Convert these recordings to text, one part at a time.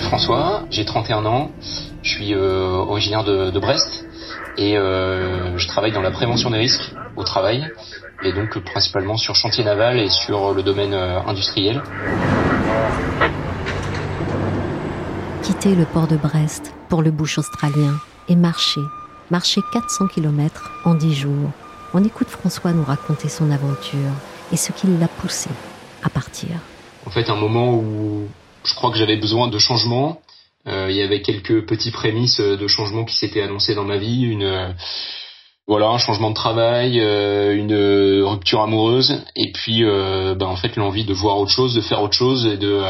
m'appelle François, j'ai 31 ans, je suis originaire de, Brest et je travaille dans la prévention des risques au travail et donc principalement sur chantier naval et sur le domaine industriel. Quitter le port de Brest pour le bush australien et marcher, marcher 400 km en 10 jours. On écoute François nous raconter son aventure et ce qui l'a poussé à partir. En fait, un moment où je crois que j'avais besoin de changement. Euh, il y avait quelques petits prémices de changement qui s'étaient annoncés dans ma vie, une voilà un changement de travail, euh, une rupture amoureuse, et puis euh, ben, en fait l'envie de voir autre chose, de faire autre chose et de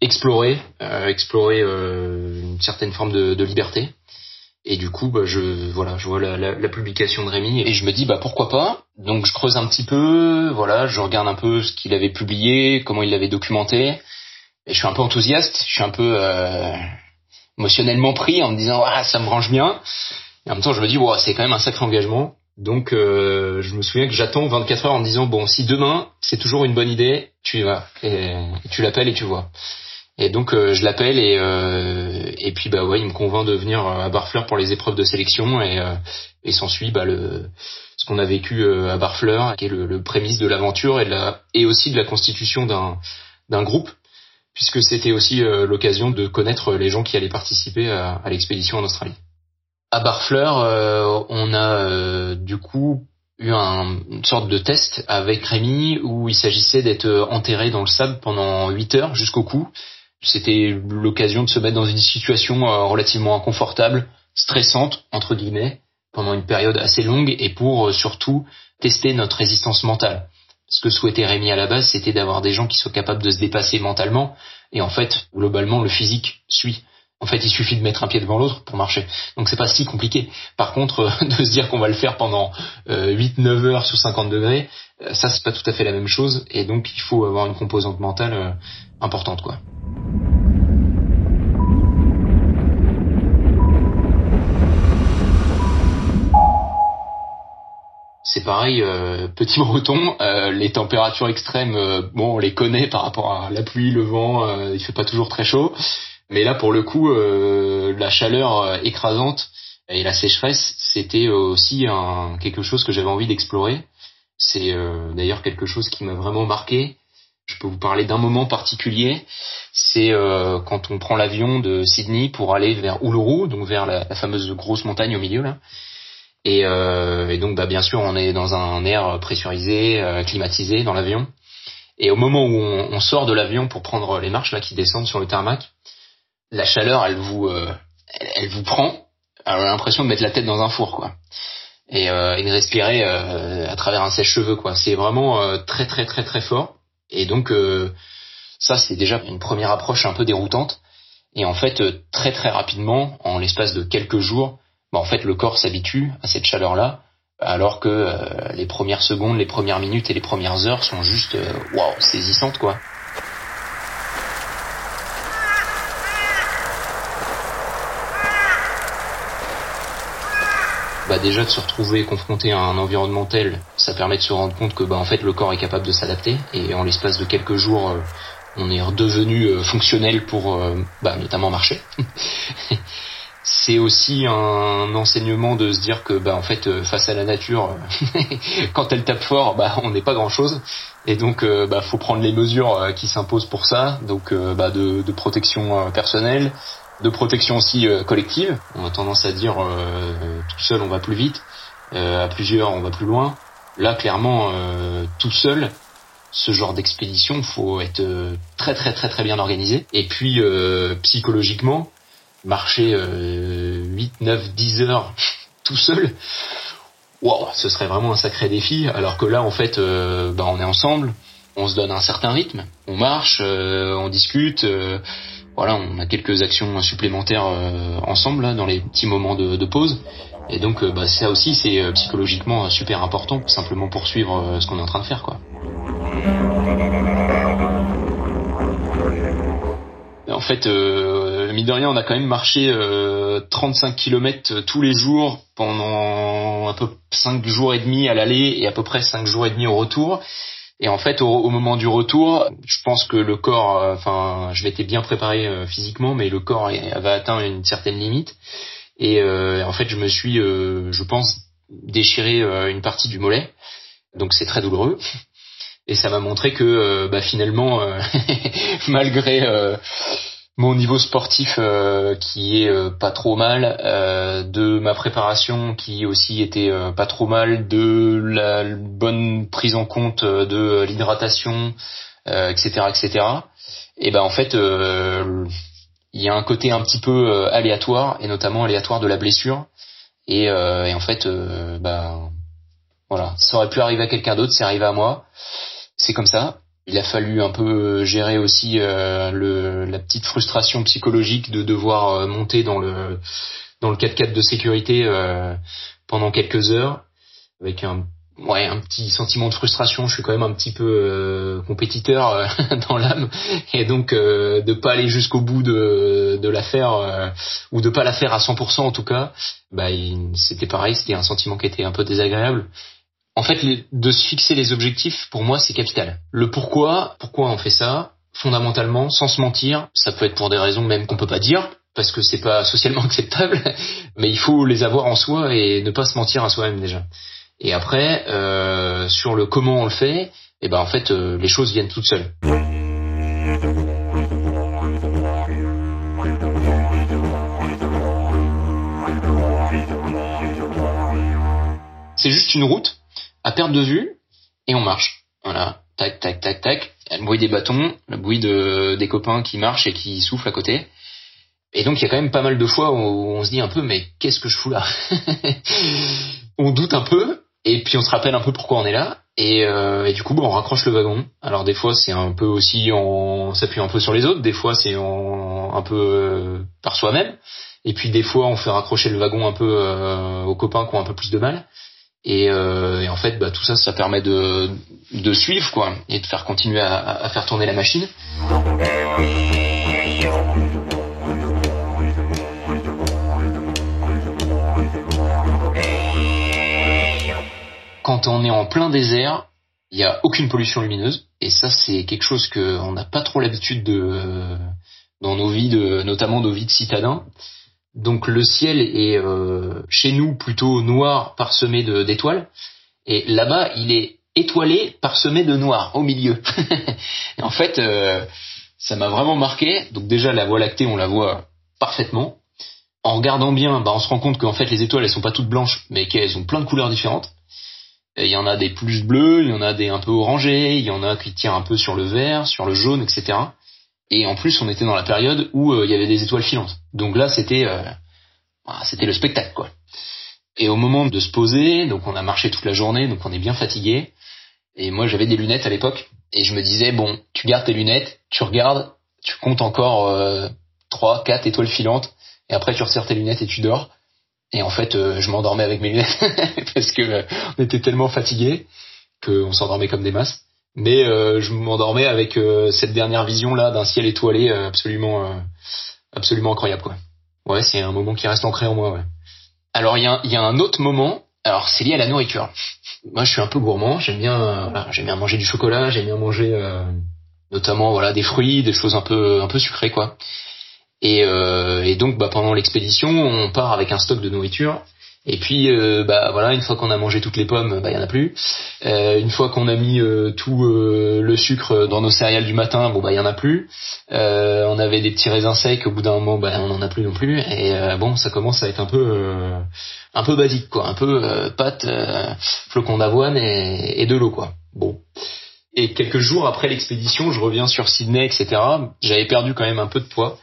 explorer, explorer une certaine forme de liberté. Et du coup, bah, je voilà, je vois la, la, la, publication de Rémi et je me dis bah pourquoi pas? Donc je creuse un petit peu, voilà, je regarde un peu ce qu'il avait publié, comment il l'avait documenté. Je suis un peu enthousiaste, je suis un peu euh, émotionnellement pris en me disant ah ça me range bien. Et en même temps, je me dis ouais, c'est quand même un sacré engagement. Donc euh, je me souviens que j'attends 24 heures en me disant bon si demain c'est toujours une bonne idée, tu y vas et tu l'appelles et tu vois. Et donc euh, je l'appelle et euh, et puis bah ouais il me convainc de venir euh, à Barfleur pour les épreuves de sélection et et s'ensuit bah le ce qu'on a vécu à Barfleur qui est le, le prémisse de l'aventure et de la et aussi de la constitution d'un d'un groupe puisque c'était aussi l'occasion de connaître les gens qui allaient participer à, l'expédition en Australie. À Barfleur on a du coup eu un, une sorte de test avec Rémi où il s'agissait d'être enterré dans le sable pendant 8 heures jusqu'au cou c'était l'occasion de se mettre dans une situation euh, relativement inconfortable, stressante entre guillemets, pendant une période assez longue et pour euh, surtout tester notre résistance mentale. Ce que souhaitait Rémi à la base, c'était d'avoir des gens qui soient capables de se dépasser mentalement et en fait, globalement, le physique suit. En fait, il suffit de mettre un pied devant l'autre pour marcher. Donc c'est pas si compliqué. Par contre, de se dire qu'on va le faire pendant 8-9 euh, heures sous 50 degrés, ça c'est pas tout à fait la même chose. Et donc il faut avoir une composante mentale importante, quoi. C'est pareil, euh, petit breton, euh, les températures extrêmes, euh, bon, on les connaît par rapport à la pluie, le vent, il fait pas toujours très chaud. Mais là, pour le coup, la chaleur écrasante et la sécheresse, c'était aussi quelque chose que j'avais envie d'explorer. C'est d'ailleurs quelque chose qui m'a vraiment marqué. Je peux vous parler d'un moment particulier. C'est quand on prend l'avion de Sydney pour aller vers Uluru, donc vers la fameuse grosse montagne au milieu là. Et, euh, et, donc, bah, bien sûr, on est dans un air pressurisé, euh, climatisé dans l'avion. Et au moment où on, sort de l'avion pour prendre les marches là qui descendent sur le tarmac, la chaleur, elle vous, euh, elle, vous prend. On a l'impression de mettre la tête dans un four, quoi. Et, euh, et de respirer euh, à travers un sèche-cheveux, quoi. C'est vraiment très, très, très, très fort. Et donc, ça, c'est déjà une première approche un peu déroutante. Et en fait, très, très rapidement, en l'espace de quelques jours, bah, en fait le corps s'habitue à cette chaleur-là, alors que euh, les premières secondes, les premières minutes et les premières heures sont juste euh, waouh saisissantes quoi. Bah déjà de se retrouver confronté à un environnement tel, ça permet de se rendre compte que bah en fait le corps est capable de s'adapter et en l'espace de quelques jours euh, on est redevenu fonctionnel pour bah, notamment marcher. c'est aussi un enseignement de se dire que bah en fait euh, face à la nature quand elle tape fort bah on n'est pas grand chose et donc euh, bah faut prendre les mesures euh, qui s'imposent pour ça. Donc bah de, protection personnelle de protection aussi collective. On a tendance à dire tout seul on va plus vite. À plusieurs on va plus loin. Là clairement tout seul ce genre d'expédition faut être très très très très bien organisé. Et puis psychologiquement marcher 8, 9, 10 heures tout seul, wow, ce serait vraiment un sacré défi. Alors que là, en fait, euh, bah, on est ensemble, on se donne un certain rythme, on marche, euh, on discute. Euh, voilà, on a quelques actions supplémentaires ensemble dans les petits moments de, pause. Et donc, bah, ça aussi, c'est psychologiquement super important, simplement poursuivre ce qu'on est en train de faire, quoi. En fait, euh, mine de rien, on a quand même marché 35 euh, km tous les jours pendant un peu 5 jours et demi à l'aller et à peu près 5 jours et demi au retour. Et en fait, au, moment du retour, je pense que le corps, euh, enfin, je m'étais bien préparé euh, physiquement, mais le corps avait atteint une certaine limite. Et euh, en fait, je me suis, je pense, déchiré une partie du mollet. Donc c'est très douloureux. Et ça m'a montré que, bah, finalement, malgré mon niveau sportif euh, qui est euh, pas trop mal, euh, de ma préparation qui aussi était pas trop mal, de la bonne prise en compte de l'hydratation, etc., etc. Et ben en fait, il y a un côté un petit peu aléatoire et notamment aléatoire de la blessure. Et, et en fait, bah voilà, ça aurait pu arriver à quelqu'un d'autre, c'est arrivé à moi. C'est comme ça. Il a fallu un peu gérer aussi euh, le, la petite frustration psychologique de devoir euh, monter dans le dans le 4x4 de sécurité euh, pendant quelques heures avec un ouais un petit sentiment de frustration. Je suis quand même un petit peu compétiteur dans l'âme. Et donc de pas aller jusqu'au bout de de l'affaire ou de pas la faire à 100% en tout cas bah c'était pareil. C'était un sentiment qui était un peu désagréable en fait, de se fixer les objectifs, pour moi, c'est capital. Le pourquoi, pourquoi on fait ça, fondamentalement, sans se mentir, ça peut être pour des raisons même qu'on peut pas dire, parce que c'est pas socialement acceptable, mais il faut les avoir en soi et ne pas se mentir à soi-même déjà. Et après, euh, sur le comment on le fait, eh ben en fait, euh, les choses viennent toutes seules. C'est juste une route à perte de vue et on marche. Voilà, tac, tac, tac, tac. Le bruit des bâtons, le bruit de, des copains qui marchent et qui soufflent à côté. Et donc il y a quand même pas mal de fois où on se dit un peu mais qu'est-ce que je fous là On doute un peu et puis on se rappelle un peu pourquoi on est là et, euh, et du coup bon, on raccroche le wagon. Alors des fois c'est un peu aussi on s'appuie un peu sur les autres, des fois c'est un peu euh, par soi-même et puis des fois on fait raccrocher le wagon un peu euh, aux copains qui ont un peu plus de mal. Euh, et, en fait, bah, tout ça, ça permet de, de suivre quoi, et de faire continuer à, faire tourner la machine. Quand on est en plein désert, il n'y a aucune pollution lumineuse, et ça c'est quelque chose qu'on n'a pas trop l'habitude de dans nos vies, de, notamment nos vies de citadins. Donc le ciel est euh, chez nous plutôt noir parsemé d'étoiles, et là-bas il est étoilé parsemé de noir au milieu. en fait, euh, ça m'a vraiment marqué. Donc déjà la Voie lactée, on la voit parfaitement. En regardant bien, bah, on se rend compte qu'en fait les étoiles elles sont pas toutes blanches, mais qu'elles ont plein de couleurs différentes. Il y en a des plus bleues, il y en a des un peu orangées, il y en a qui tirent un peu sur le vert, sur le jaune, etc. Et en plus, on était dans la période où euh, il y avait des étoiles filantes. Donc là, c'était euh, bah, c'était le spectacle, quoi. Et au moment de se poser, donc on a marché toute la journée, donc on est bien fatigué. Et moi, j'avais des lunettes à l'époque, et je me disais bon, tu gardes tes lunettes, tu regardes, tu comptes encore euh, trois, quatre étoiles filantes, et après tu resserres tes lunettes et tu dors. Et en fait, je m'endormais avec mes lunettes parce que on était tellement fatigué qu'on s'endormait comme des masses mais euh, je m'endormais avec euh, cette dernière vision là d'un ciel étoilé euh, absolument absolument incroyable quoi. Ouais, c'est un moment qui reste ancré en moi. Ouais. Alors il y a, y a un autre moment. Alors c'est lié à la nourriture. Moi, je suis un peu gourmand. J'aime bien, voilà, j'aime bien manger du chocolat. J'aime bien manger, notamment voilà, des fruits, des choses un peu un peu sucrées quoi. Et, et donc, bah, pendant l'expédition, on part avec un stock de nourriture et puis, euh, bah voilà, une fois qu'on a mangé toutes les pommes, bah il y en a plus. Euh, une fois qu'on a mis euh, tout le sucre dans nos céréales du matin, bon bah il y en a plus. on avait des petits raisins secs, au bout d'un moment, bah on en a plus non plus. Et bon, ça commence à être un peu, un peu basique quoi, un peu pâte, flocons d'avoine et, et de l'eau quoi. Bon. Et quelques jours après l'expédition, je reviens sur Sydney, etc. J'avais perdu quand même un peu de poids.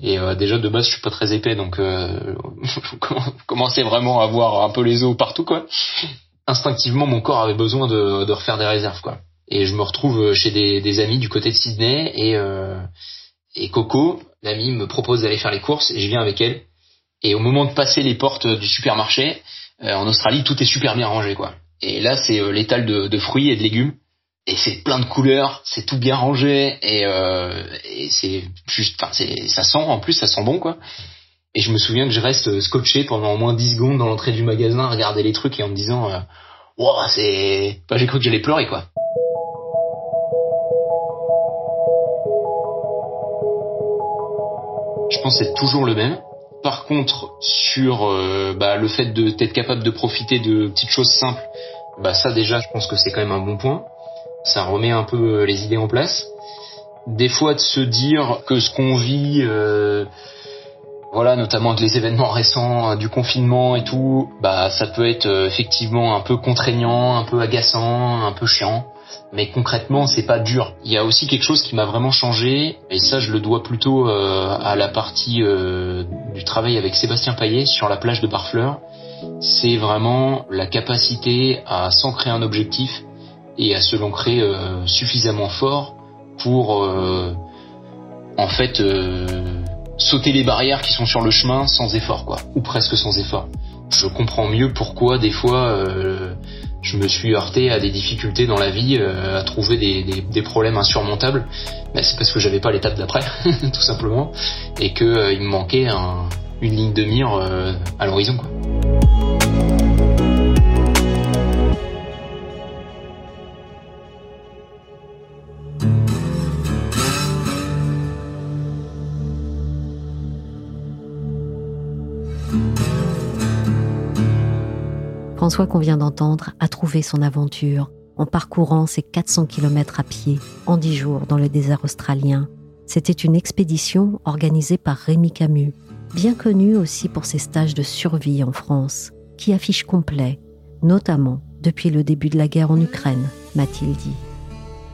Et euh, déjà de base, je suis pas très épais, donc euh, commencer vraiment à avoir un peu les os partout, quoi. Instinctivement, mon corps avait besoin de, de refaire des réserves, quoi. Et je me retrouve chez des, des amis du côté de Sydney et euh, et Coco, l'ami, me propose d'aller faire les courses et je viens avec elle. Et au moment de passer les portes du supermarché, euh, en Australie, tout est super bien rangé, quoi. Et là, c'est euh, l'étal de, de fruits et de légumes et c'est plein de couleurs, c'est tout bien rangé et, euh, c'est juste, enfin ça sent en plus, ça sent bon quoi. Et je me souviens que je reste euh, scotché pendant au moins 10 secondes dans l'entrée du magasin à regarder les trucs et en me disant, euh, wow, c'est, j'ai cru que j'allais pleurer quoi. Je pense être toujours le même. Par contre, sur euh, bah, le fait d'être capable de profiter de petites choses simples, bah ça déjà, je pense que c'est quand même un bon point. Ça remet un peu les idées en place. Des fois, de se dire que ce qu'on vit, euh, voilà, notamment avec les événements récents du confinement et tout, bah ça peut être effectivement un peu contraignant, un peu agaçant, un peu chiant mais concrètement c'est pas dur. Il y a aussi quelque chose qui m'a vraiment changé et ça je le dois plutôt euh, à la partie euh, du travail avec Sébastien Paillet sur la plage de Barfleur. C'est vraiment la capacité à s'ancrer un objectif et à se l'ancrer euh, suffisamment fort pour en fait sauter les barrières qui sont sur le chemin sans effort quoi ou presque sans effort. Je comprends mieux pourquoi des fois je me suis heurté à des difficultés dans la vie, euh, à trouver des, des, problèmes insurmontables. Mais c'est parce que j'avais pas l'étape d'après, tout simplement, et que euh, il me manquait une ligne de mire euh, à l'horizon. François qu'on vient d'entendre a trouvé son aventure en parcourant ses 400 km à pied en 10 jours dans le désert australien. C'était une expédition organisée par Rémi Camus, bien connu aussi pour ses stages de survie en France, qui affiche complet, notamment depuis le début de la guerre en Ukraine, m'a-t-il dit.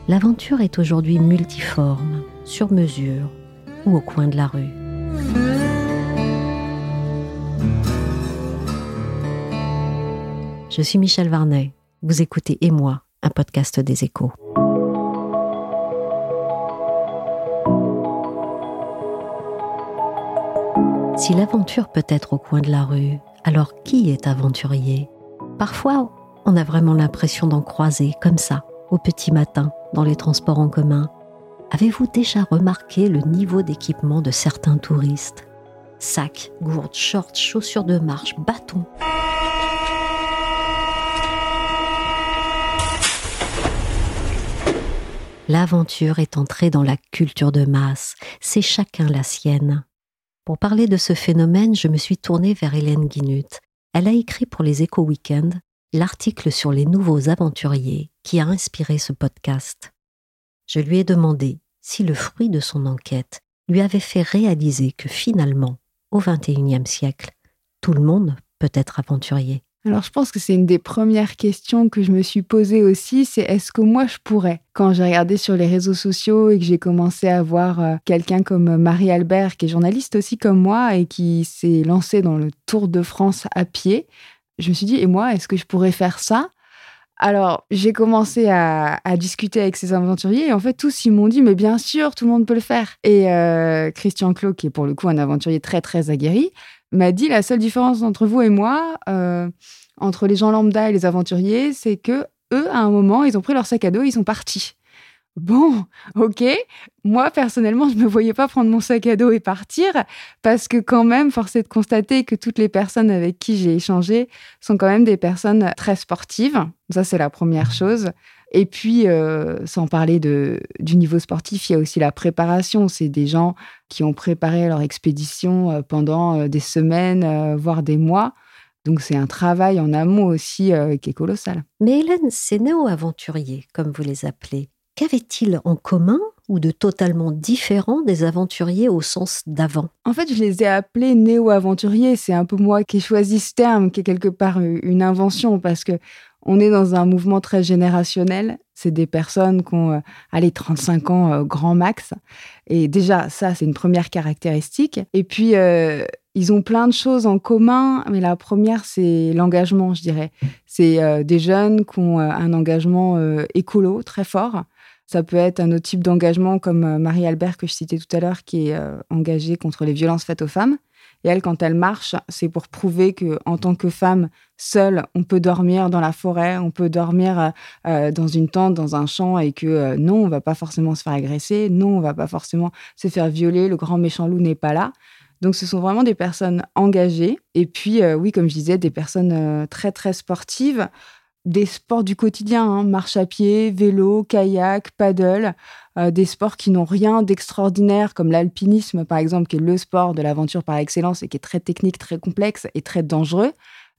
L'aventure est aujourd'hui multiforme, sur mesure ou au coin de la rue. Je suis Michel Varnet. Vous écoutez Et moi, un podcast des échos. Si l'aventure peut être au coin de la rue, alors qui est aventurier? Parfois, on a vraiment l'impression d'en croiser comme ça, au petit matin, dans les transports en commun. Avez-vous déjà remarqué le niveau d'équipement de certains touristes? Sacs, gourdes, shorts, chaussures de marche, bâtons. L'aventure est entrée dans la culture de masse, c'est chacun la sienne. Pour parler de ce phénomène, je me suis tournée vers Hélène Guinut. Elle a écrit pour les Éco Weekend l'article sur les nouveaux aventuriers qui a inspiré ce podcast. Je lui ai demandé si le fruit de son enquête lui avait fait réaliser que finalement, au XXIe siècle, tout le monde peut être aventurier. Alors je pense que c'est une des premières questions que je me suis posée aussi, c'est est-ce que moi je pourrais? Quand j'ai regardé sur les réseaux sociaux et que j'ai commencé à voir euh, quelqu'un comme Marie Albert, qui est journaliste aussi comme moi et qui s'est lancée dans le Tour de France à pied, je me suis dit, et moi, est-ce que je pourrais faire ça? Alors, j'ai commencé à, discuter avec ces aventuriers et en fait, tous, ils m'ont dit, mais bien sûr, tout le monde peut le faire. Et euh, Christian Clot, qui est pour le coup un aventurier très, très aguerri, m'a dit la seule différence entre vous et moi, euh, entre les gens lambda et les aventuriers, c'est que eux, à un moment, ils ont pris leur sac à dos et ils sont partis. Bon, ok. Moi, personnellement, je ne me voyais pas prendre mon sac à dos et partir parce que quand même, force est de constater que toutes les personnes avec qui j'ai échangé sont quand même des personnes très sportives. Ça, c'est la première chose. Et puis, euh, sans parler de, du niveau sportif, il y a aussi la préparation. C'est des gens qui ont préparé leur expédition euh, pendant euh, des semaines, voire des mois. Donc c'est un travail en amont aussi qui est colossal. Mais Hélène, ces néo-aventuriers, comme vous les appelez, qu'avaient-ils en commun ou de totalement différent des aventuriers au sens d'avant? En fait, je les ai appelés néo-aventuriers. C'est un peu moi qui ai choisi ce terme, qui est quelque part une invention, parce que on est dans un mouvement très générationnel. C'est des personnes qui ont, euh, allez, 35 ans euh, grand max. Et déjà, ça, c'est une première caractéristique. Et puis, euh, ils ont plein de choses en commun, mais la première, c'est l'engagement, je dirais. C'est des jeunes qui ont un engagement écolo très fort. Ça peut être un autre type d'engagement comme Marie-Albert que je citais tout à l'heure, qui est engagée contre les violences faites aux femmes. Et elle, quand elle marche, c'est pour prouver que en tant que femme seule, on peut dormir dans la forêt, on peut dormir euh, euh, dans une tente, dans un champ, et que euh, non, on va pas forcément se faire agresser, non, on va pas forcément se faire violer, le grand méchant loup n'est pas là. Donc, ce sont vraiment des personnes engagées. Et puis, oui, comme je disais, des personnes très, très sportives. des sports du quotidien, hein, marche à pied, vélo, kayak, paddle, euh, des sports qui n'ont rien d'extraordinaire, comme l'alpinisme par exemple, qui est le sport de l'aventure par excellence et qui est très technique, très complexe et très dangereux.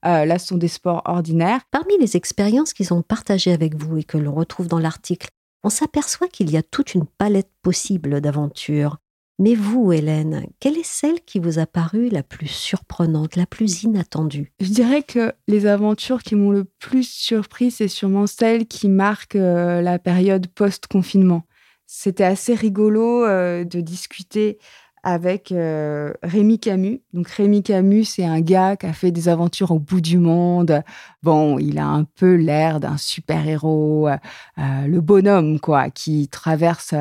Euh, là, ce sont des sports ordinaires. Parmi les expériences qu'ils ont partagées avec vous et que l'on retrouve dans l'article, on s'aperçoit qu'il y a toute une palette possible d'aventures. Mais vous, Hélène, quelle est celle qui vous a paru la plus surprenante, la plus inattendue? Je dirais que les aventures qui m'ont le plus surpris, c'est sûrement celles qui marquent euh, la période post-confinement. C'était assez rigolo euh, de discuter avec euh, Rémi Camus. Donc Rémi Camus, c'est un gars qui a fait des aventures au bout du monde. Bon, il a un peu l'air d'un super-héros, le bonhomme quoi, qui traverse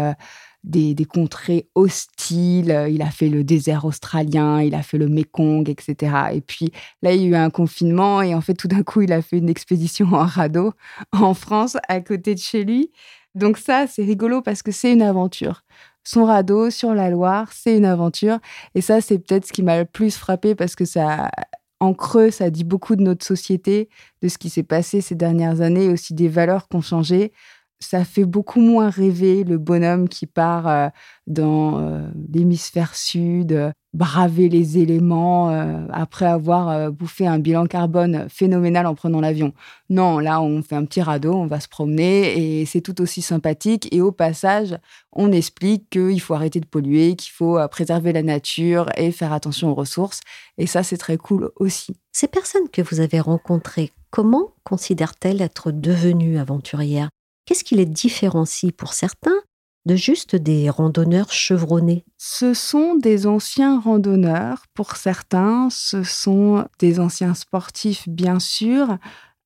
des, contrées hostiles. Il a fait le désert australien, il a fait le Mekong, etc. Et puis là, il y a eu un confinement et en fait, tout d'un coup, il a fait une expédition en radeau en France, à côté de chez lui. Donc ça, c'est rigolo parce que c'est une aventure. Son radeau sur la Loire, c'est une aventure. Et ça, c'est peut-être ce qui m'a le plus frappé parce que ça, en creux, ça dit beaucoup de notre société, de ce qui s'est passé ces dernières années, aussi des valeurs qui ont changé ça fait beaucoup moins rêver le bonhomme qui part euh, dans euh, l'hémisphère sud, euh, braver les éléments après avoir bouffé un bilan carbone phénoménal en prenant l'avion. Non, là, on fait un petit radeau, on va se promener et c'est tout aussi sympathique. Et au passage, on explique qu'il faut arrêter de polluer, qu'il faut préserver la nature et faire attention aux ressources. Et ça, c'est très cool aussi. Ces personnes que vous avez rencontrées, comment considèrent-elles être devenues aventurières? Qu'est-ce qui les différencie pour certains de juste des randonneurs chevronnés? Ce sont des anciens randonneurs pour certains, ce sont des anciens sportifs bien sûr.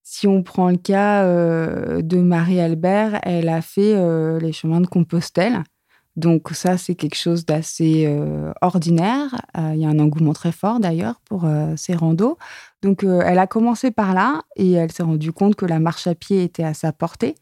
Si on prend le cas euh, de Marie-Albert, elle a fait euh, les chemins de Compostelle. Donc ça, c'est quelque chose d'assez euh, ordinaire. Il y a un engouement très fort d'ailleurs pour ces randos. Donc elle a commencé par là et elle s'est rendue compte que la marche à pied était à sa portée.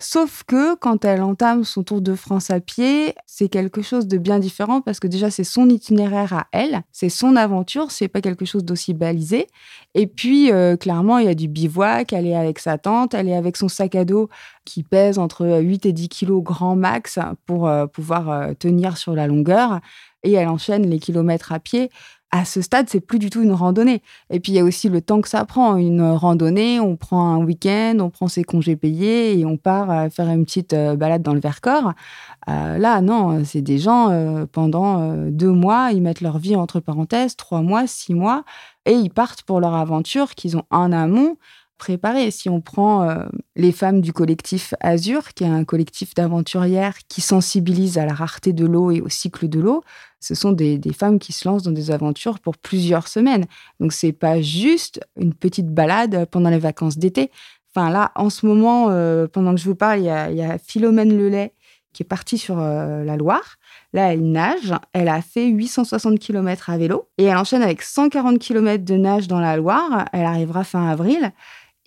Sauf que quand elle entame son tour de France à pied, c'est quelque chose de bien différent parce que déjà c'est son itinéraire à elle, c'est son aventure, c'est pas quelque chose d'aussi balisé. Et puis euh, clairement, il y a du bivouac, elle est avec sa tante, elle est avec son sac à dos qui pèse entre 8 et 10 kilos grand max pour euh, pouvoir euh, tenir sur la longueur et elle enchaîne les kilomètres à pied à ce stade, c'est plus du tout une randonnée. Et puis il y a aussi le temps que ça prend. Une randonnée, on prend un week-end, on prend ses congés payés et on part euh, faire une petite euh, balade dans le Vercors. Euh, là, non, c'est des gens pendant deux mois, ils mettent leur vie entre parenthèses, trois mois, six mois, et ils partent pour leur aventure qu'ils ont en amont préparé. Si on prend euh, les femmes du collectif Azur, qui est un collectif d'aventurières qui sensibilise à la rareté de l'eau et au cycle de l'eau, ce sont des, femmes qui se lancent dans des aventures pour plusieurs semaines. Donc c'est pas juste une petite balade pendant les vacances d'été. Enfin là, en ce moment, euh, pendant que je vous parle, il y a, Philomène Lelay qui est partie sur euh, la Loire. Là, elle nage. Elle a fait 860 km à vélo et elle enchaîne avec 140 km de nage dans la Loire. Elle arrivera fin avril.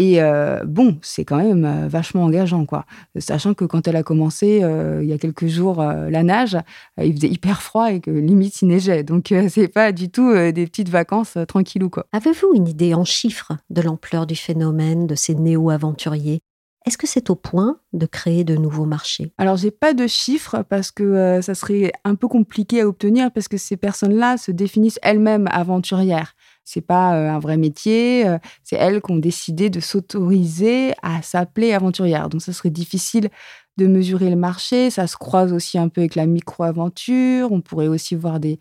Et euh, bon, c'est quand même euh, vachement engageant, quoi. Sachant que quand elle a commencé, euh, il y a quelques jours, la nage, il faisait hyper froid et que limite il neigeait. Donc, c'est pas du tout des petites vacances tranquillou, quoi. Avez-vous une idée en chiffres de l'ampleur du phénomène de ces néo-aventuriers? Est-ce que c'est au point de créer de nouveaux marchés? Alors, j'ai pas de chiffres parce que ça serait un peu compliqué à obtenir parce que ces personnes-là se définissent elles-mêmes aventurières. C'est pas euh, un vrai métier. Euh, c'est elles qui ont décidé de s'autoriser à s'appeler aventurière. Donc, ça serait difficile de mesurer le marché. Ça se croise aussi un peu avec la micro-aventure. On pourrait aussi voir des,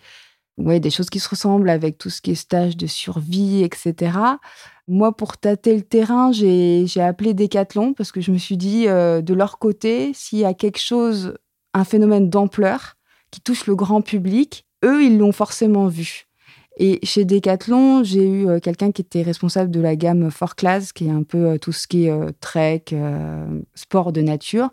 ouais, des choses qui se ressemblent avec tout ce qui est stage de survie, etc. Moi, pour tâter le terrain, j'ai appelé Decathlon parce que je me suis dit, euh, de leur côté, s'il y a quelque chose, un phénomène d'ampleur qui touche le grand public, eux, ils l'ont forcément vu. Et chez Decathlon, j'ai eu euh, quelqu'un qui était responsable de la gamme Fort Class, qui est un peu euh, tout ce qui est euh, trek, sport de nature.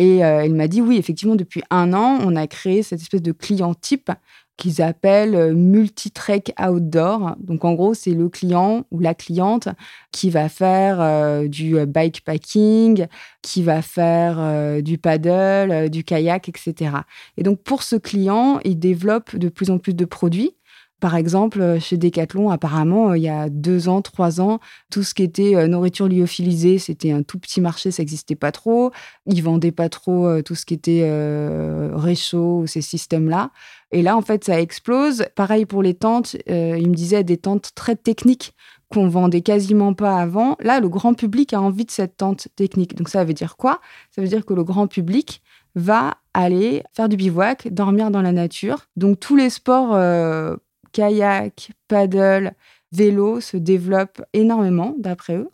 Et il m'a dit, oui, effectivement, depuis un an, on a créé cette espèce de client type qu'ils appellent multi-trek outdoor. Donc, en gros, c'est le client ou la cliente qui va faire du bikepacking, qui va faire du paddle, du kayak, etc. Et donc, pour ce client, il développe de plus en plus de produits Par exemple, chez Decathlon, apparemment, il y a deux ans, trois ans, tout ce qui était nourriture lyophilisée, c'était un tout petit marché, ça n'existait pas trop. Ils vendaient pas trop tout ce qui était réchaud ou ces systèmes-là. Et là, en fait, ça explose. Pareil pour les tentes. il me disait des tentes très techniques qu'on vendait quasiment pas avant. Là, le grand public a envie de cette tente technique. Donc ça veut dire quoi? Ça veut dire que le grand public va aller faire du bivouac, dormir dans la nature. Donc tous les sports euh, kayak, paddle, vélo se développent énormément d'après eux.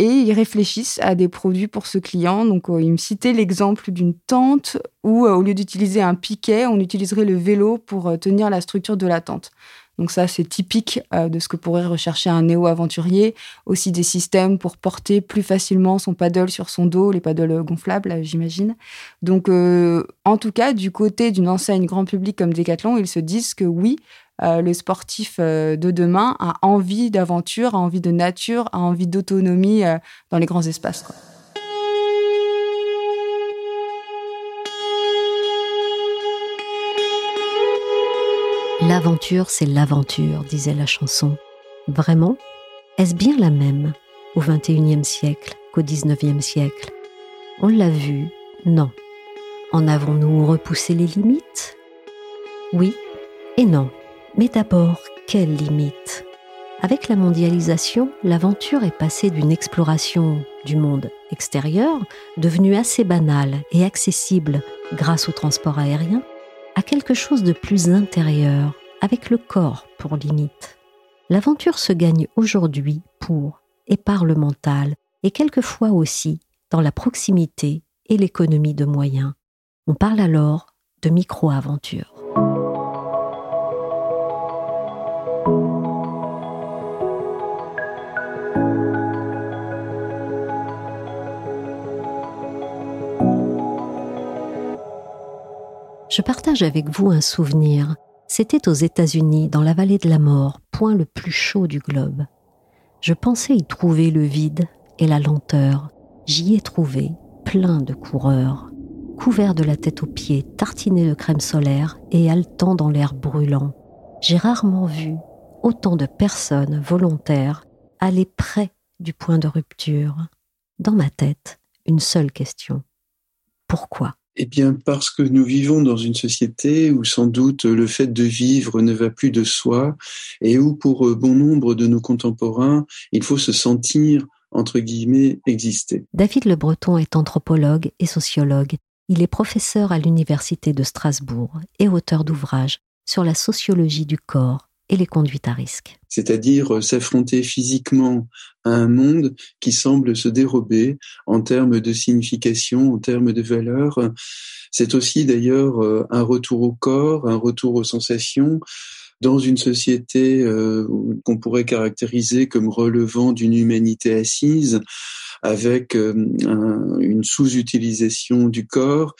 Et ils réfléchissent à des produits pour ce client. Donc, euh, ils me citaient l'exemple d'une tente où, euh, au lieu d'utiliser un piquet, on utiliserait le vélo pour tenir la structure de la tente. Donc ça, c'est typique euh, de ce que pourrait rechercher un néo-aventurier. Aussi des systèmes pour porter plus facilement son paddle sur son dos, les paddles gonflables, j'imagine. Donc, euh, en tout cas, du côté d'une enseigne grand public comme Decathlon, ils se disent que oui, euh, le sportif de demain a envie d'aventure, a envie de nature, a envie d'autonomie dans les grands espaces. L'aventure, c'est l'aventure, disait la chanson. Vraiment? Est-ce bien la même au XXIe siècle qu'au XIXe siècle? On l'a vu Non. En avons-nous repoussé les limites? Oui et non. Mais d'abord, quelles limites Avec la mondialisation, l'aventure est passée d'une exploration du monde extérieur, devenue assez banale et accessible grâce au transport aérien, à quelque chose de plus intérieur, avec le corps pour limite. L'aventure se gagne aujourd'hui pour et par le mental, et quelquefois aussi dans la proximité et l'économie de moyens. On parle alors de micro-aventure. Je partage avec vous un souvenir. C'était aux États-Unis, dans la vallée de la mort, point le plus chaud du globe. Je pensais y trouver le vide et la lenteur. J'y ai trouvé plein de coureurs, couverts de la tête aux pieds, tartinés de crème solaire et haletant dans l'air brûlant. J'ai rarement vu autant de personnes volontaires aller près du point de rupture. Dans ma tête, une seule question. Pourquoi? Eh bien, parce que nous vivons dans une société où sans doute le fait de vivre ne va plus de soi et où pour euh, bon nombre de nos contemporains, il faut se sentir, entre guillemets, exister. David Le Breton est anthropologue et sociologue. Il est professeur à l'Université de Strasbourg et auteur d'ouvrages sur la sociologie du corps et les conduites à risque. C'est-à-dire euh, s'affronter physiquement à un monde qui semble se dérober en termes de signification, en termes de valeur. C'est aussi d'ailleurs euh, un retour au corps, un retour aux sensations dans une société euh, qu'on pourrait caractériser comme relevant d'une humanité assise, avec une sous-utilisation du corps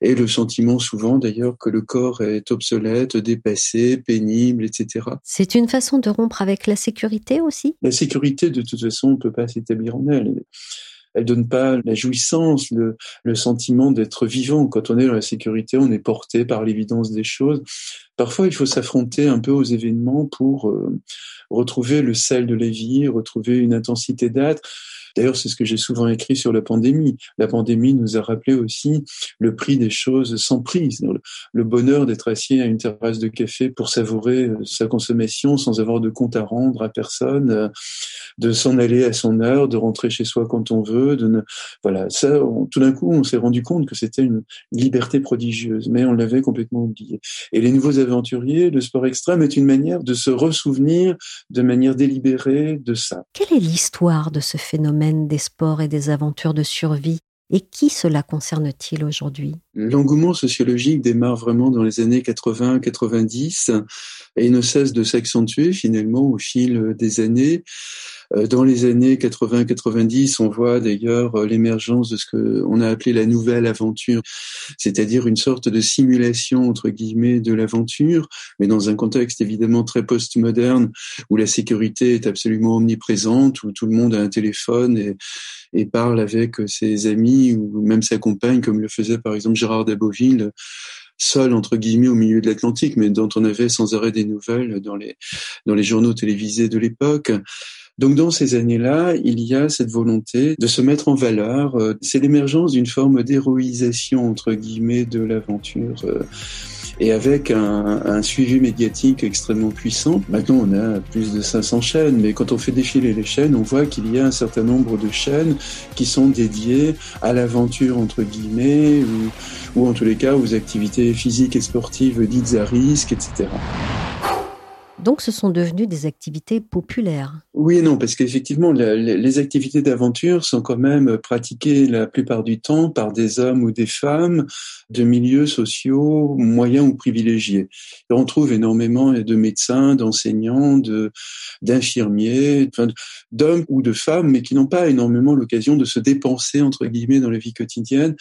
et le sentiment souvent d'ailleurs que le corps est obsolète, dépassé, pénible, etc. C'est une façon de rompre avec la sécurité aussi? La sécurité, de toute façon, ne peut pas s'établir en elle. Elle donne pas la jouissance, le, le sentiment d'être vivant. Quand on est dans la sécurité, on est porté par l'évidence des choses. Parfois, il faut s'affronter un peu aux événements pour euh, retrouver le sel de la vie, retrouver une intensité d'être. D'ailleurs, c'est ce que j'ai souvent écrit sur la pandémie. La pandémie nous a rappelé aussi le prix des choses sans prix, le bonheur d'être assis à une terrasse de café pour savourer euh, sa consommation sans avoir de compte à rendre à personne, euh, de s'en aller à son heure, de rentrer chez soi quand on veut. De ne... Voilà, ça, tout d'un coup, on s'est rendu compte que c'était une liberté prodigieuse, mais on l'avait complètement oublié. Et les nouveaux aventuriers, le sport extrême est une manière de se ressouvenir de manière délibérée de ça. Quelle est l'histoire de ce phénomène des sports et des aventures de survie? Et qui cela concerne-t-il aujourd'hui? L'engouement sociologique démarre vraiment dans les années 80-90 et ne cesse de s'accentuer finalement au fil des années. Euh, dans les années 80-90, on voit d'ailleurs euh, l'émergence de ce que on a appelé la nouvelle aventure, c'est-à-dire une sorte de simulation entre guillemets de l'aventure, mais dans un contexte évidemment très postmoderne où la sécurité est absolument omniprésente, où tout le monde a un téléphone et, et parle avec ses amis ou même sa compagne, comme le faisait par exemple Gérard Daboville seul entre guillemets au milieu de l'Atlantique, mais dont on avait sans arrêt des nouvelles dans les dans les journaux télévisés de l'époque. Donc dans ces années-là, il y a cette volonté de se mettre en valeur. Euh, c'est l'émergence d'une forme d'héroïsation entre guillemets de l'aventure. Et avec un, un, suivi médiatique extrêmement puissant. Maintenant, on a plus de 500 chaînes, mais quand on fait défiler les chaînes, on voit qu'il y a un certain nombre de chaînes qui sont dédiées à l'aventure, entre guillemets, ou, ou en tous les cas aux activités physiques et sportives dites à risque, etc. Donc ce sont devenus des activités populaires. Oui et non, parce qu'effectivement, les activités d'aventure sont quand même pratiquées la plupart du temps par des hommes ou des femmes de milieux sociaux moyens ou privilégiés. On trouve énormément de médecins, d'enseignants, de d'infirmiers, d'hommes ou de femmes, mais qui n'ont pas énormément l'occasion de se dépenser entre guillemets dans la vie quotidienne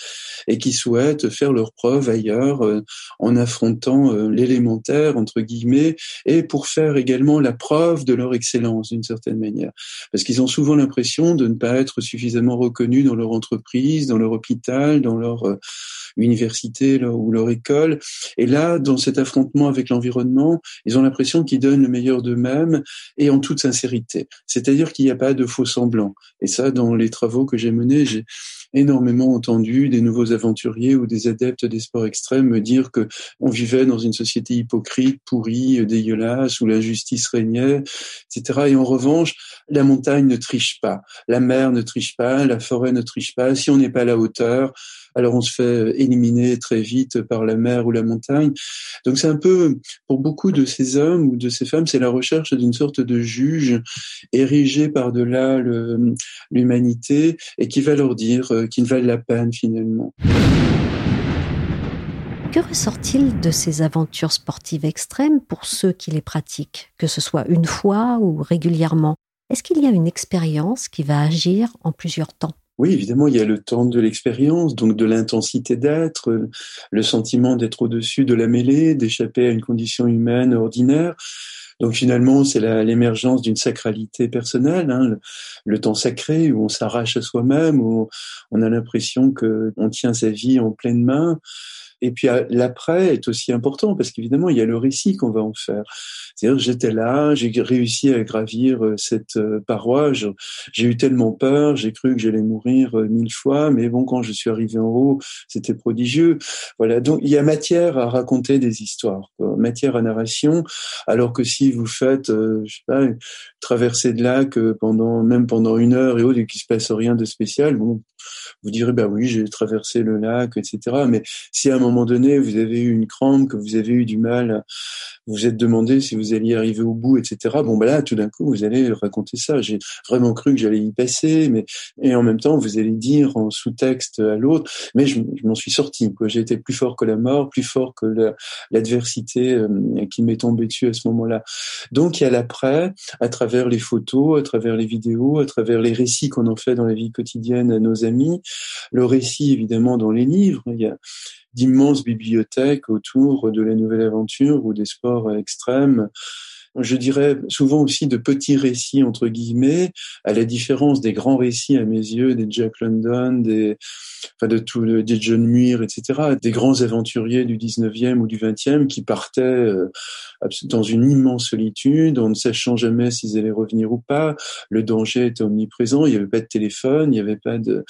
et qui souhaitent faire leurs preuves ailleurs euh, en affrontant euh, l'élémentaire entre guillemets et pour faire également la preuve de leur excellence d'une certaine manière. Parce qu'ils ont souvent l'impression de ne pas être suffisamment reconnus dans leur entreprise, dans leur hôpital, dans leur euh, université ou leur école. Et là, dans cet affrontement avec l'environnement, ils ont l'impression qu'ils donnent le meilleur d'eux-mêmes et en toute sincérité. C'est-à-dire qu'il n'y a pas de faux semblants. Et ça, dans les travaux que j'ai menés, j'ai énormément entendu des nouveaux aventuriers ou des adeptes des sports extrêmes me dire que on vivait dans une société hypocrite, pourrie, dégueulasse, où l'injustice régnait, etc. Et en revanche, la montagne ne triche pas, la mer ne triche pas, la forêt ne triche pas. Si on n'est pas à la hauteur, alors on se fait éliminer très vite par la mer ou la montagne. Donc c'est un peu, pour beaucoup de ces hommes ou de ces femmes, c'est la recherche d'une sorte de juge érigé par-delà l'humanité et qui va leur dire euh, qu'ils valent la peine finalement. Que ressort-il de ces aventures sportives extrêmes pour ceux qui les pratiquent, que ce soit une fois ou régulièrement? Est-ce qu'il y a une expérience qui va agir en plusieurs temps? Oui, évidemment, il y a le temps de l'expérience, donc de l'intensité d'être, le sentiment d'être au-dessus de la mêlée, d'échapper à une condition humaine ordinaire. Donc finalement, c'est l'émergence d'une sacralité personnelle, hein, le, temps sacré où on s'arrache à soi-même, où on a l'impression que on tient sa vie en pleine main. Et puis l'après est aussi important parce qu'évidemment, il y a le récit qu'on va en faire. C'est-à-dire, j'étais là, j'ai réussi à gravir euh, cette euh, paroi. J'ai eu tellement peur, j'ai cru que j'allais mourir euh, mille fois, mais bon, quand je suis arrivé en haut, c'était prodigieux. Voilà. Donc, il y a matière à raconter des histoires, matière à narration. Alors que si vous faites, je sais pas, une traversée de lac pendant, même pendant une heure et autres, et qu'il se passe rien de spécial, bon, vous direz bah oui j'ai traversé le lac etc mais si à un moment donné vous avez eu une crampe que vous avez eu du mal vous vous êtes demandé si vous alliez arriver au bout, etc. Bon, ben là, tout d'un coup, vous allez raconter ça. J'ai vraiment cru que j'allais y passer, mais et en même temps, vous allez dire en sous-texte à l'autre, mais je, m'en suis sorti. Quoi. J'ai été plus fort que la mort, plus fort que l'adversité euh, qui m'est tombée dessus à ce moment-là. Donc, il y a l'après, à travers les photos, à travers les vidéos, à travers les récits qu'on en fait dans la vie quotidienne à nos amis, le récit évidemment dans les livres. Il y a d'immenses bibliothèques autour de la nouvelle aventure ou des sports extrêmes. Je dirais souvent aussi de petits récits entre guillemets, à la différence des grands récits à mes yeux, des Jack London, des enfin de tout, des John Muir, etc., des grands aventuriers du 19e ou du 20e qui partaient euh, dans une immense solitude, en ne sachant jamais s'ils allaient revenir ou pas. Le danger était omniprésent, il n'y avait pas de téléphone, il n'y avait pas de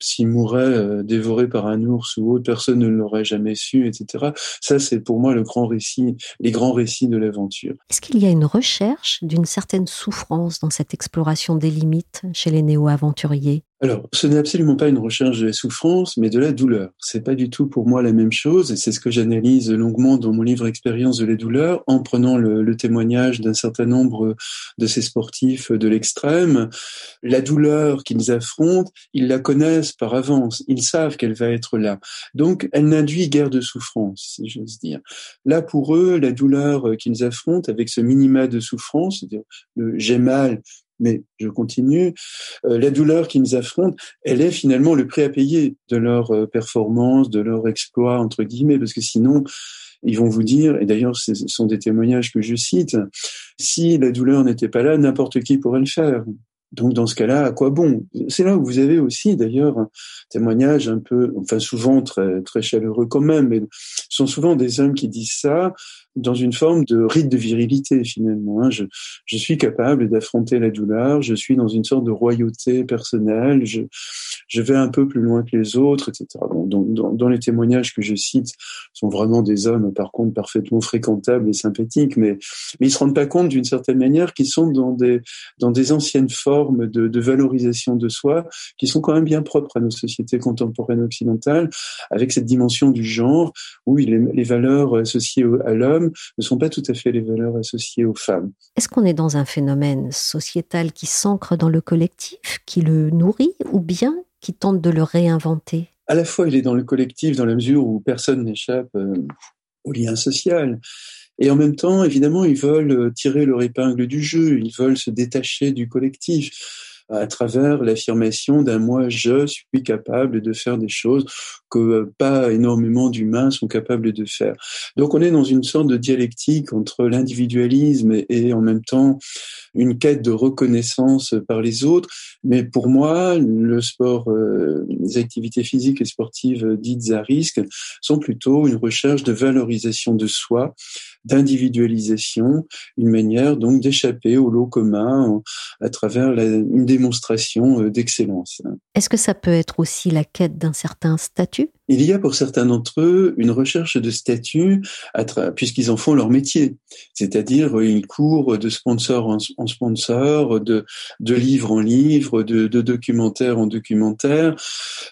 s'il mourait euh, dévoré par un ours ou autre, personne ne l'aurait jamais su, etc. Ça, c'est pour moi le grand récit, les grands récits de l'aventure. Est-ce qu'il y a une recherche d'une certaine souffrance dans cette exploration des limites chez les néo-aventuriers? Alors, ce n'est absolument pas une recherche de la souffrance, mais de la douleur. C'est pas du tout pour moi la même chose, et c'est ce que j'analyse longuement dans mon livre Expérience de la douleur, en prenant le, témoignage d'un certain nombre de ces sportifs de l'extrême. La douleur qu'ils affrontent, ils la connaissent par avance, ils savent qu'elle va être là. Donc, elle n'induit guère de souffrance, si j'ose dire. Là, pour eux, la douleur qu'ils affrontent, avec ce minima de souffrance, c'est-à-dire le j'ai mal, mais je continue, euh, la douleur qu'ils nous affrontent, elle est finalement le prix à payer de leur euh, performance, de leur exploit, entre guillemets, parce que sinon, ils vont vous dire, et d'ailleurs ce sont des témoignages que je cite, si la douleur n'était pas là, n'importe qui pourrait le faire. Donc dans ce cas-là, à quoi bon? C'est là où vous avez aussi d'ailleurs un témoignage un peu, enfin souvent très très chaleureux quand même, mais ce sont souvent des hommes qui disent ça dans une forme de rite de virilité finalement. Hein. Je, je suis capable d'affronter la douleur, je suis dans une sorte de royauté personnelle, je, je vais un peu plus loin que les autres, etc. Bon, dans, dans, les témoignages que je cite, sont vraiment des hommes par contre parfaitement fréquentables et sympathiques, mais, mais ils se rendent pas compte d'une certaine manière qu'ils sont dans des, dans des anciennes formes de, de valorisation de soi qui sont quand même bien propres à nos sociétés contemporaines occidentales, avec cette dimension du genre où les valeurs associées à l'homme ne sont pas tout à fait les valeurs associées aux femmes. Est-ce qu'on est dans un phénomène sociétal qui s'ancre dans le collectif, qui le nourrit, ou bien qui tente de le réinventer? À la fois, il est dans le collectif dans la mesure où personne n'échappe euh, au lien social. Et en même temps, évidemment, ils veulent tirer leur épingle du jeu, ils veulent se détacher du collectif à travers l'affirmation d'un moi je suis capable de faire des choses que euh, pas énormément d'humains sont capables de faire. Donc on est dans une sorte de dialectique entre l'individualisme et, en même temps une quête de reconnaissance par les autres. Mais pour moi, euh, les activités physiques et sportives dites à risque sont plutôt une recherche de valorisation de soi d'individualisation, une manière donc d'échapper au lot commun à travers une démonstration euh, d'excellence. Est-ce que ça peut être aussi la quête d'un certain statut? là-dessus. Il y a pour certains d'entre eux une recherche de statut puisqu'ils en font leur métier, c'est-à-dire euh, ils courent de sponsor en, sponsor, de, de livre en livre, de, de documentaire en documentaire.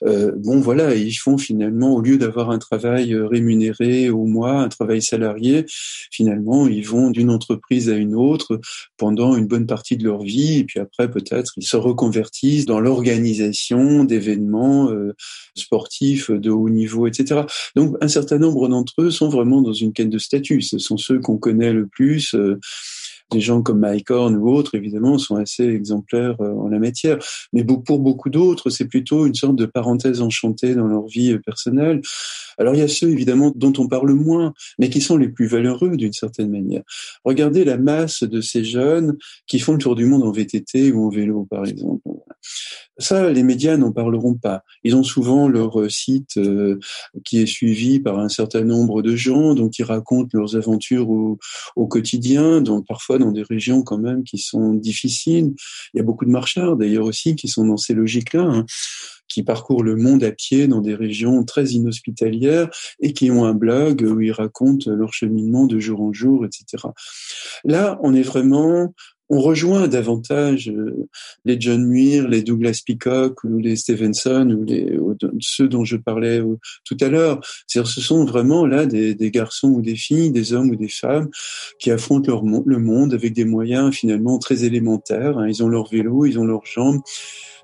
Euh, bon voilà, ils font finalement au lieu d'avoir un travail euh, rémunéré au mois, un travail salarié, finalement ils vont d'une entreprise à une autre pendant une bonne partie de leur vie et puis après peut-être ils se reconvertissent dans l'organisation d'événements euh, sportifs de haut niveau, etc. Donc un certain nombre d'entre eux sont vraiment dans une quête de statut. Ce sont ceux qu'on connaît le plus. Euh, des gens comme Mike Horn ou autres, évidemment, sont assez exemplaires euh, en la matière. Mais pour beaucoup d'autres, c'est plutôt une sorte de parenthèse enchantée dans leur vie personnelle. Alors il y a ceux, évidemment, dont on parle moins, mais qui sont les plus valeureux d'une certaine manière. Regardez la masse de ces jeunes qui font le tour du monde en VTT ou en vélo, par exemple. Ça, les médias n'en parleront pas. Ils ont souvent leur euh, site euh, qui est suivi par un certain nombre de gens, donc ils racontent leurs aventures au, au, quotidien, donc parfois dans des régions quand même qui sont difficiles. Il y a beaucoup de marchards d'ailleurs aussi qui sont dans ces logiques-là. Hein qui parcourent le monde à pied dans des régions très inhospitalières et qui ont un blog où ils racontent leur cheminement de jour en jour, etc. Là, on est vraiment on rejoint davantage euh, les John Muir, les Douglas Peacock ou les Stevenson ou, les, ceux dont je parlais euh, tout à l'heure. C'est-à-dire, ce sont vraiment là des, garçons ou des filles, des hommes ou des femmes qui affrontent leur, le monde avec des moyens finalement très élémentaires. Hein. Ils ont leur vélo, ils ont leurs jambes,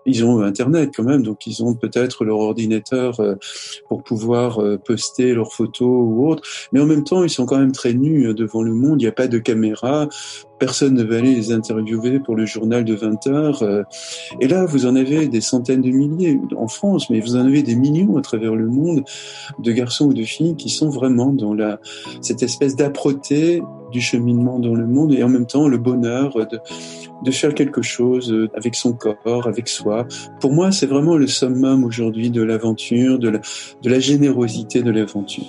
ils ont Internet quand même, donc ils ont peut-être leur ordinateur euh, pour pouvoir euh, poster leurs photos ou autre. Mais en même temps, ils sont quand même très nus euh, devant le monde. Il n'y a pas de caméra. Personne ne va aller les interviewer pour le journal de 20 heures. Et là, vous en avez des centaines de milliers en France, mais vous en avez des millions à travers le monde de garçons ou de filles qui sont vraiment dans la, cette espèce d'âpreté du cheminement dans le monde et en même temps le bonheur de, faire quelque chose euh, avec son corps, avec soi. Pour moi, c'est vraiment le summum aujourd'hui de l'aventure, de la, générosité de l'aventure.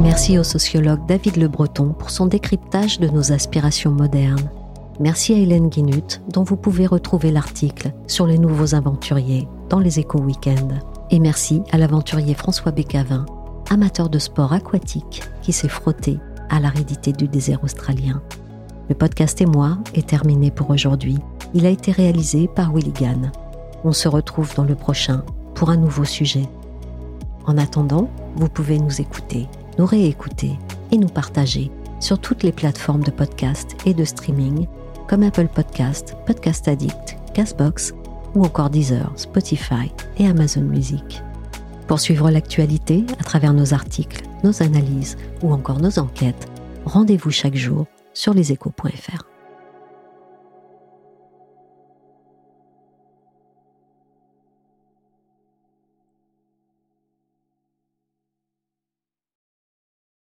Merci au sociologue David Le Breton pour son décryptage de nos aspirations modernes. Merci à Hélène Guinut, dont vous pouvez retrouver l'article sur les nouveaux aventuriers dans les échos week-end. Et merci à l'aventurier François Bécavin, amateur de sport aquatique qui s'est frotté à l'aridité du désert australien. Le podcast et moi est terminé pour aujourd'hui. Il a été réalisé par Willy Gann. On se retrouve dans le prochain pour un nouveau sujet. En attendant, vous pouvez nous écouter, nous réécouter et nous partager sur toutes les plateformes de podcast et de streaming comme Apple Podcast, Podcast Addict, Castbox ou encore Deezer, Spotify et Amazon Music. Pour suivre l'actualité à travers nos articles, nos analyses ou encore nos enquêtes, rendez-vous chaque jour sur leséchos.fr.